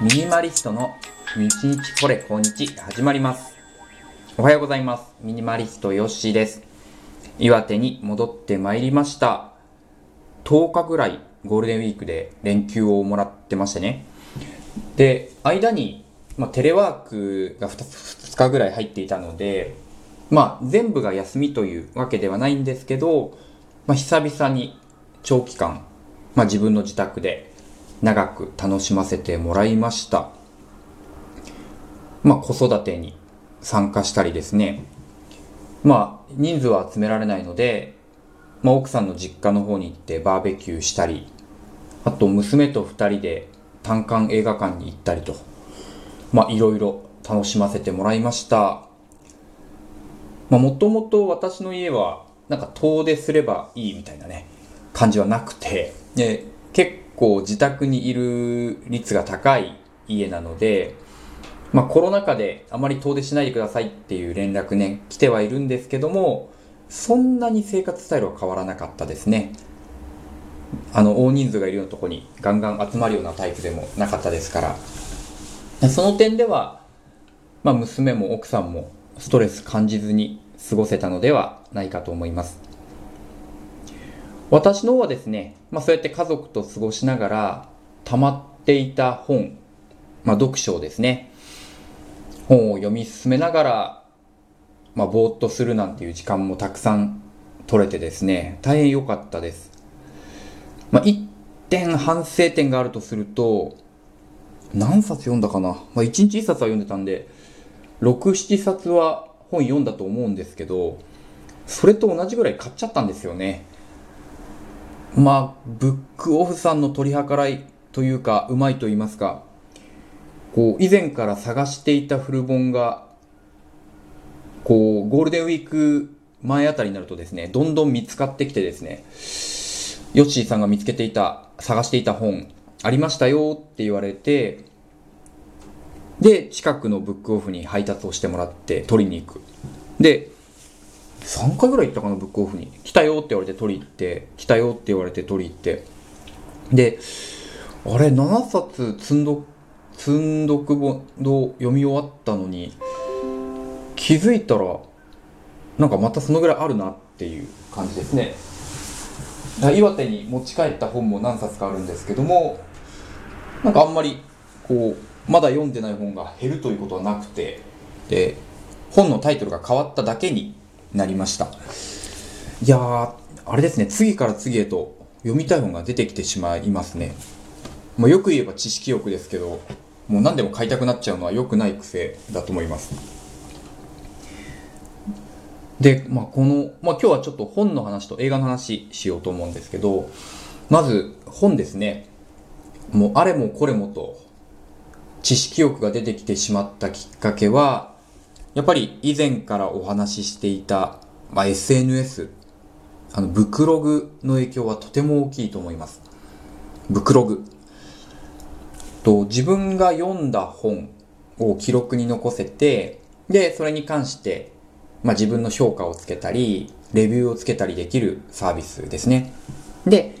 ミニマリストの日日これ今日始まります。おはようございます。ミニマリストヨッシーです。岩手に戻ってまいりました。10日ぐらいゴールデンウィークで連休をもらってましてね。で、間に、まあ、テレワークが 2, 2日ぐらい入っていたので、まあ、全部が休みというわけではないんですけど、まあ、久々に長期間、まあ、自分の自宅で長く楽しませてもらいました。まあ、子育てに参加したりですね。まあ、人数は集められないので、まあ、奥さんの実家の方に行ってバーベキューしたり、あと娘と二人で単館映画館に行ったりと、まあ、いろいろ楽しませてもらいました。まあ、もともと私の家は、なんか遠出すればいいみたいなね、感じはなくて、で結構自宅にいる率が高い家なので、まあ、コロナ禍であまり遠出しないでくださいっていう連絡ね、来てはいるんですけども、そんなに生活スタイルは変わらなかったですね。あの、大人数がいるようなとこにガンガン集まるようなタイプでもなかったですから。その点では、まあ、娘も奥さんもストレス感じずに過ごせたのではないかと思います。私の方はですね、まあ、そうやって家族と過ごしながら溜まっていた本、まあ、読書をですね、本を読み進めながら、まあ、ぼーっとするなんていう時間もたくさん取れてですね、大変良かったです。まあ、一点反省点があるとすると、何冊読んだかな？まあ、一日一冊は読んでたんで、6、7冊は本読んだと思うんですけど、それと同じぐらい買っちゃったんですよね。まあ、ブックオフさんの取り計らいというか、うまいと言いますか、こう、以前から探していた古本が、こう、ゴールデンウィーク前あたりになるとですね、どんどん見つかってきてですね、ヨッシーさんが見つけていた、探していた本、ありましたよって言われて、で、近くのブックオフに配達をしてもらって取りに行く。で、3回ぐらい行ったかな、ブックオフに。来たよって言われて取り行って、来たよって言われて取り行って。で、あれ、7冊積んど、積んどく本読み終わったのに、気づいたら、なんかまたそのぐらいあるなっていう感じですね。岩手に持ち帰った本も何冊かあるんですけども、なんかあんまり、こう、まだ読んでない本が減るということはなくて、で、本のタイトルが変わっただけになりました。いやー、あれですね、次から次へと読みたい本が出てきてしまいますね。まあ、よく言えば知識欲ですけど、もう何でも買いたくなっちゃうのは良くない癖だと思います。で、まあ、この、まあ、今日はちょっと本の話と映画の話しようと思うんですけど、まず本ですね。もうあれもこれもと知識欲が出てきてしまったきっかけは、やっぱり以前からお話ししていた、まあ、SNS、あの、ブクログの影響はとても大きいと思います。ブクログ。と、自分が読んだ本を記録に残せて、で、それに関して、まあ、自分の評価をつけたり、レビューをつけたりできるサービスですね。で、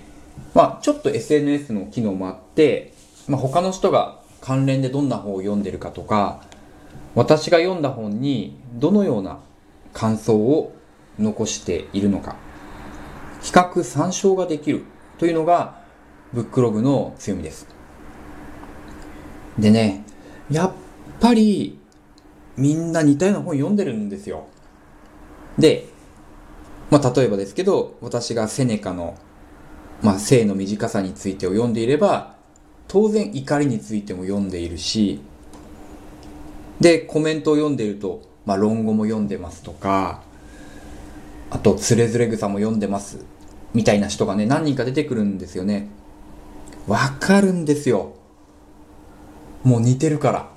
まあ、ちょっと SNS の機能もあって、まあ、他の人が関連でどんな本を読んでるかとか、私が読んだ本にどのような感想を残しているのか、比較参照ができるというのが、ブックログの強みです。でね、やっぱり、みんな似たような本読んでるんですよ。で、まあ、例えばですけど、私がセネカの、まあ、生の短さについてを読んでいれば、当然怒りについても読んでいるし、で、コメントを読んでいると、まあ、論語も読んでますとか、あと、つれづれ草も読んでます、みたいな人がね、何人か出てくるんですよね。わかるんですよ。もう似てるから。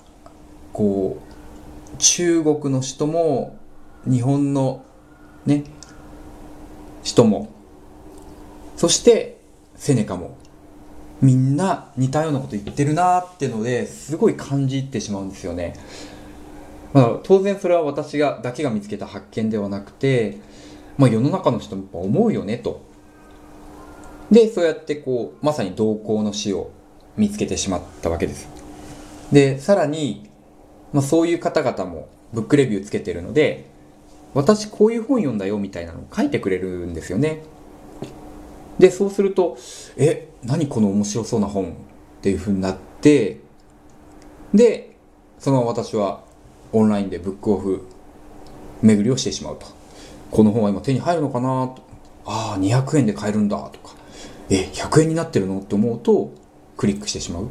こう、中国の人も、日本のね、人も、そして、セネカも、みんな似たようなこと言ってるなーってのですごい感じてしまうんですよね。まあ、当然それは私がだけが見つけた発見ではなくて、まあ、世の中の人もやっぱ思うよねと。で、そうやってこう、まさに同行の死を見つけてしまったわけです。で、さらに、まあ、そういう方々もブックレビューつけてるので、私こういう本読んだよみたいなのを書いてくれるんですよね。で、そうすると、え、何この面白そうな本っていう風になって、で、その私はオンラインでブックオフ巡りをしてしまうと。この本は今手に入るのかなと。ああ、200円で買えるんだとか。え、100円になってるのって思うと、クリックしてしまう。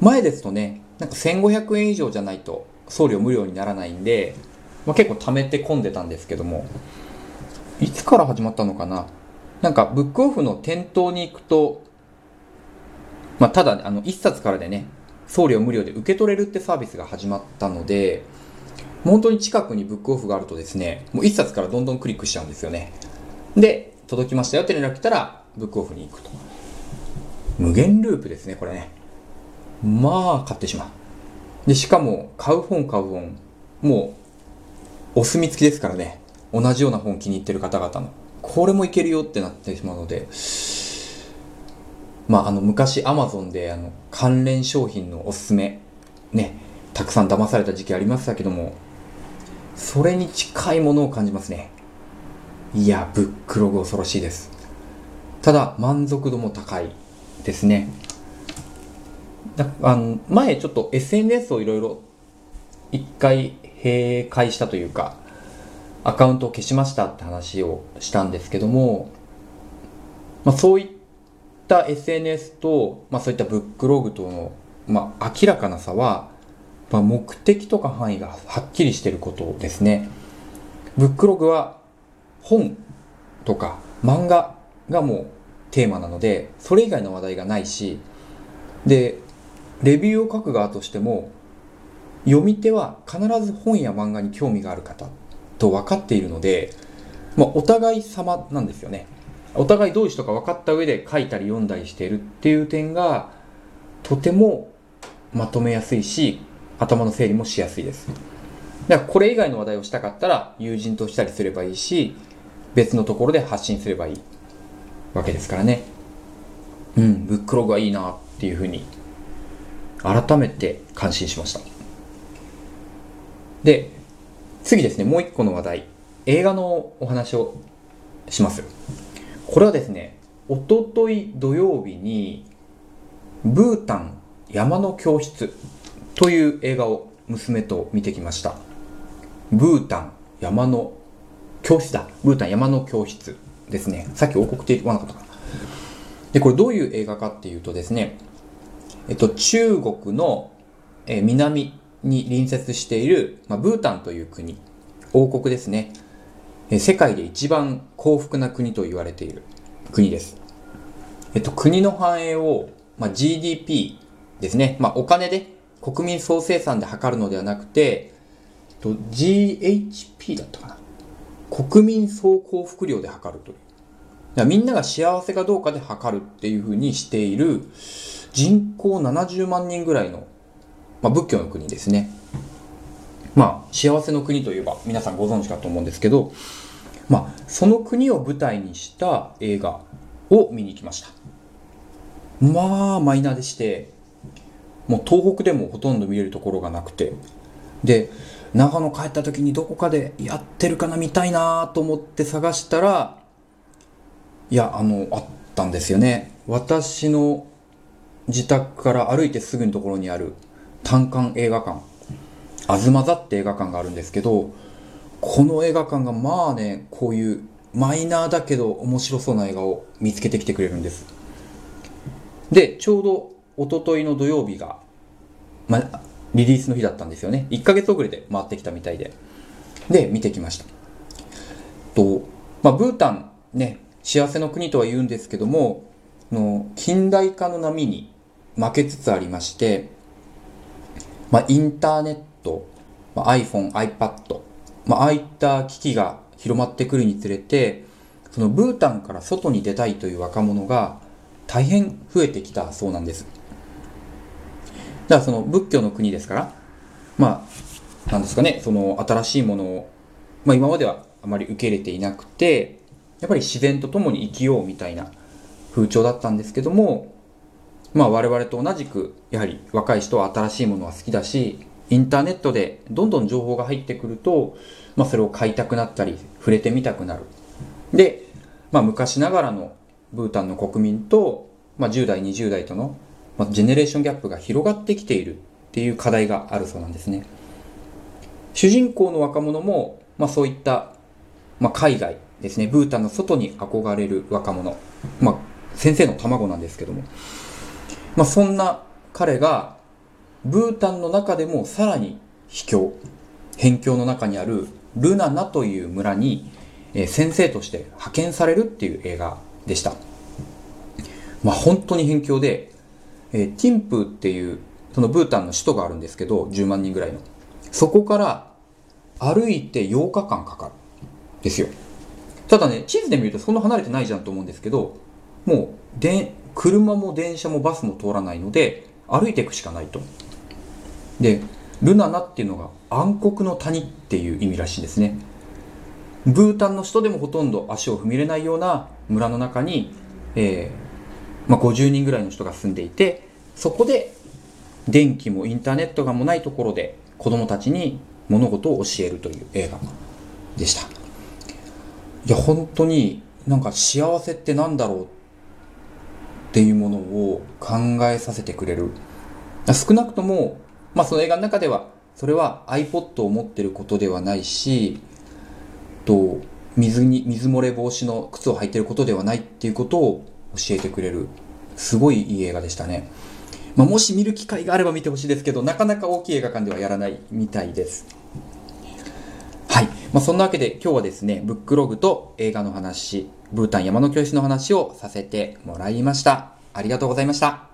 前ですとね、なんか1500円以上じゃないと送料無料にならないんで、まあ、結構貯めて込んでたんですけども、いつから始まったのかななんかブックオフの店頭に行くと、まあ、ただ、あの、1冊からでね、送料無料で受け取れるってサービスが始まったので、本当に近くにブックオフがあるとですね、もう1冊からどんどんクリックしちゃうんですよね。で、届きましたよって連絡来たら、ブックオフに行くと。無限ループですね、これね。まあ、買ってしまう。で、しかも、買う本買う本、もう、お墨付きですからね。同じような本気に入ってる方々の。これもいけるよってなってしまうので、まあ、あの、昔アマゾンで、あの、関連商品のおすすめ、ね、たくさん騙された時期ありましたけども、それに近いものを感じますね。いや、ブックログ恐ろしいです。ただ、満足度も高いですね。あの前ちょっと SNS をいろいろ一回閉会したというか、アカウントを消しましたって話をしたんですけども、まあ、そういった SNS と、まあ、そういったブックログとの、まあ、明らかな差は、まあ、目的とか範囲がはっきりしてることですね。ブックログは本とか漫画がもうテーマなので、それ以外の話題がないし、で、レビューを書く側としても、読み手は必ず本や漫画に興味がある方と分かっているので、まあ、お互い様なんですよね。お互いどういう人か分かった上で書いたり読んだりしているっていう点が、とてもまとめやすいし、頭の整理もしやすいです。だからこれ以外の話題をしたかったら友人としたりすればいいし、別のところで発信すればいいわけですからね。うん、ブックログはいいなっていうふうに改めて感心しました。で、次ですね、もう一個の話題。映画のお話をします。これはですね、おととい土曜日に、ブータン山の教室という映画を娘と見てきました。ブータン山の教室だ。ブータン山の教室ですね。さっき王国って言わなかったかな。で、これどういう映画かっていうとですね、えっと、中国の、え南に隣接している、まあ、ブータンという国、王国ですね。世界で一番幸福な国と言われている国です。えっと、国の繁栄を、まあ、GDP ですね。まあ、お金で国民総生産で測るのではなくて、えっと、GHP だったかな。国民総幸福量で測るという。みんなが幸せかどうかで測るっていうふうにしている人口70万人ぐらいのまあ、仏教の国ですね。まあ、幸せの国といえば皆さんご存知かと思うんですけど、まあ、その国を舞台にした映画を見に行きました。まあ、マイナーでして、もう東北でもほとんど見れるところがなくて、で、長野帰った時にどこかでやってるかな見たいなと思って探したら、いや、あの、あったんですよね。私の自宅から歩いてすぐのところにある単館映画館、東座って映画館があるんですけど、この映画館がまあね、こういうマイナーだけど面白そうな映画を見つけてきてくれるんです。で、ちょうど一昨日の土曜日が、まあ、リリースの日だったんですよね。1ヶ月遅れで回ってきたみたいで。で、見てきました。と、まあ、ブータンね、幸せの国とは言うんですけども、の近代化の波に負けつつありまして、まあ、インターネット、まあ、iPhone、iPad、まあ、ああいった機器が広まってくるにつれて、そのブータンから外に出たいという若者が大変増えてきたそうなんです。だからその仏教の国ですから、まあ、なんですかね、その新しいものを、まあ今まではあまり受け入れていなくて、やっぱり自然と共に生きようみたいな風潮だったんですけども、まあ我々と同じく、やはり若い人は新しいものが好きだし、インターネットでどんどん情報が入ってくると、まあそれを買いたくなったり、触れてみたくなる。で、まあ昔ながらのブータンの国民と、まあ10代、20代との、まあ、ジェネレーションギャップが広がってきているっていう課題があるそうなんですね。主人公の若者も、まあそういった、まあ海外ですね、ブータンの外に憧れる若者、まあ先生の卵なんですけども、まあそんな彼が、ブータンの中でもさらに秘境、辺境の中にあるルナナという村に、え、先生として派遣されるっていう映画でした。まあ本当に辺境で、えー、ティンプーっていうそのブータンの首都があるんですけど、10万人ぐらいの。そこから歩いて8日間かかる。ですよ。ただね、地図で見るとそんな離れてないじゃんと思うんですけど、もう、で、車も電車もバスも通らないので、歩いていくしかないと。で、ルナナっていうのが暗黒の谷っていう意味らしいですね。ブータンの人でもほとんど足を踏み入れないような村の中に、えー、まあ、50人ぐらいの人が住んでいて、そこで電気もインターネットがもないところで子供たちに物事を教えるという映画でした。いや、本当になんか幸せってなんだろうっていうものを考えさせてくれる。少なくとも、まあその映画の中では、それは iPod を持ってることではないし、と、水に、水漏れ防止の靴を履いてることではないっていうことを教えてくれる。すごいいい映画でしたね。まあ、もし見る機会があれば見てほしいですけど、なかなか大きい映画館ではやらないみたいです。はい。まあ、そんなわけで今日はですね、ブックログと映画の話、ブータン山の教室の話をさせてもらいました。ありがとうございました。